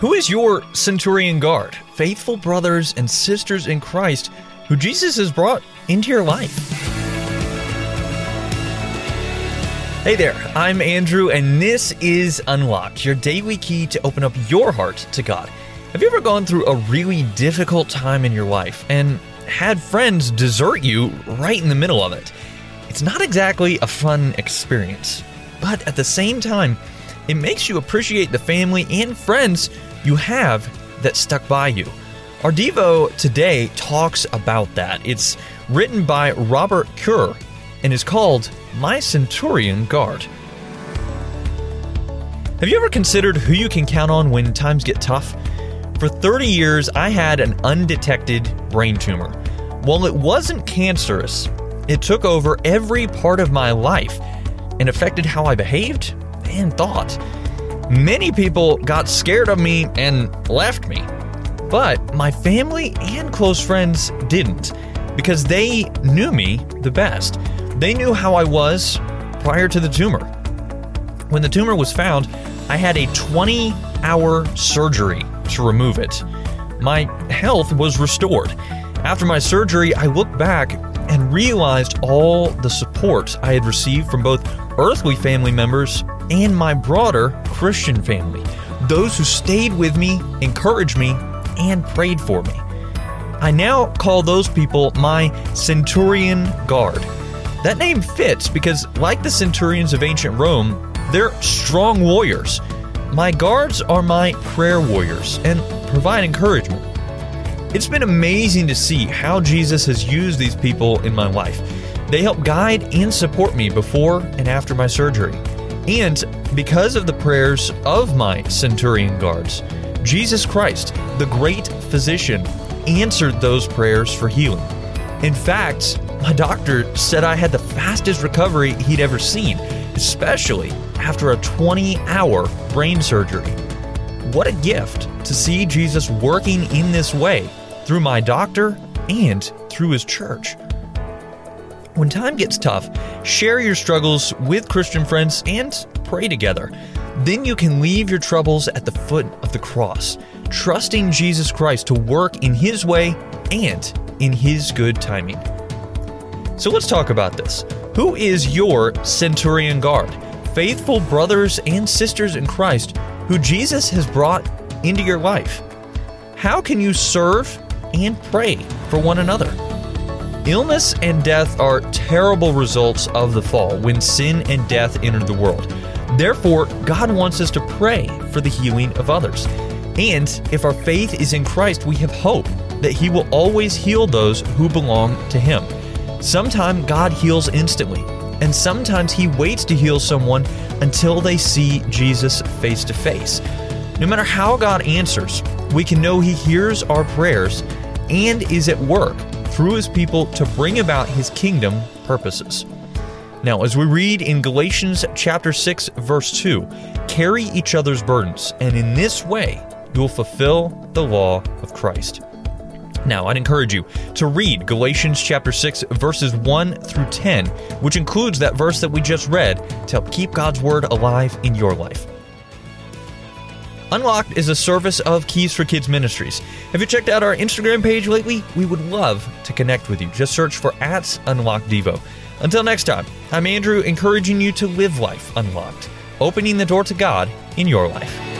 Who is your centurion guard, faithful brothers and sisters in Christ who Jesus has brought into your life? Hey there, I'm Andrew, and this is Unlocked, your daily key to open up your heart to God. Have you ever gone through a really difficult time in your life and had friends desert you right in the middle of it? It's not exactly a fun experience, but at the same time, it makes you appreciate the family and friends you have that stuck by you. Our Devo today talks about that. It's written by Robert Kerr and is called My Centurion Guard. Have you ever considered who you can count on when times get tough? For 30 years, I had an undetected brain tumor. While it wasn't cancerous, it took over every part of my life and affected how I behaved and thought. Many people got scared of me and left me. But my family and close friends didn't because they knew me the best. They knew how I was prior to the tumor. When the tumor was found, I had a 20 hour surgery to remove it. My health was restored. After my surgery, I looked back and realized all the support I had received from both earthly family members and my broader Christian family. Those who stayed with me, encouraged me, and prayed for me. I now call those people my Centurion Guard. That name fits because, like the centurions of ancient Rome, they're strong warriors. My guards are my prayer warriors and provide encouragement. It's been amazing to see how Jesus has used these people in my life. They help guide and support me before and after my surgery. And because of the prayers of my centurion guards, Jesus Christ, the great physician, answered those prayers for healing. In fact, my doctor said I had the fastest recovery he'd ever seen, especially after a 20 hour brain surgery. What a gift to see Jesus working in this way through my doctor and through his church. When time gets tough, share your struggles with Christian friends and pray together. Then you can leave your troubles at the foot of the cross, trusting Jesus Christ to work in His way and in His good timing. So let's talk about this. Who is your centurion guard? Faithful brothers and sisters in Christ who Jesus has brought into your life. How can you serve and pray for one another? Illness and death are terrible results of the fall when sin and death entered the world. Therefore, God wants us to pray for the healing of others. And if our faith is in Christ, we have hope that He will always heal those who belong to Him. Sometimes God heals instantly, and sometimes He waits to heal someone until they see Jesus face to face. No matter how God answers, we can know He hears our prayers and is at work through his people to bring about his kingdom purposes. Now, as we read in Galatians chapter 6 verse 2, carry each other's burdens, and in this way you will fulfill the law of Christ. Now, I'd encourage you to read Galatians chapter 6 verses 1 through 10, which includes that verse that we just read to help keep God's word alive in your life. Unlocked is a service of Keys for Kids Ministries. Have you checked out our Instagram page lately? We would love to connect with you. Just search for at Unlocked Devo. Until next time, I'm Andrew, encouraging you to live life unlocked, opening the door to God in your life.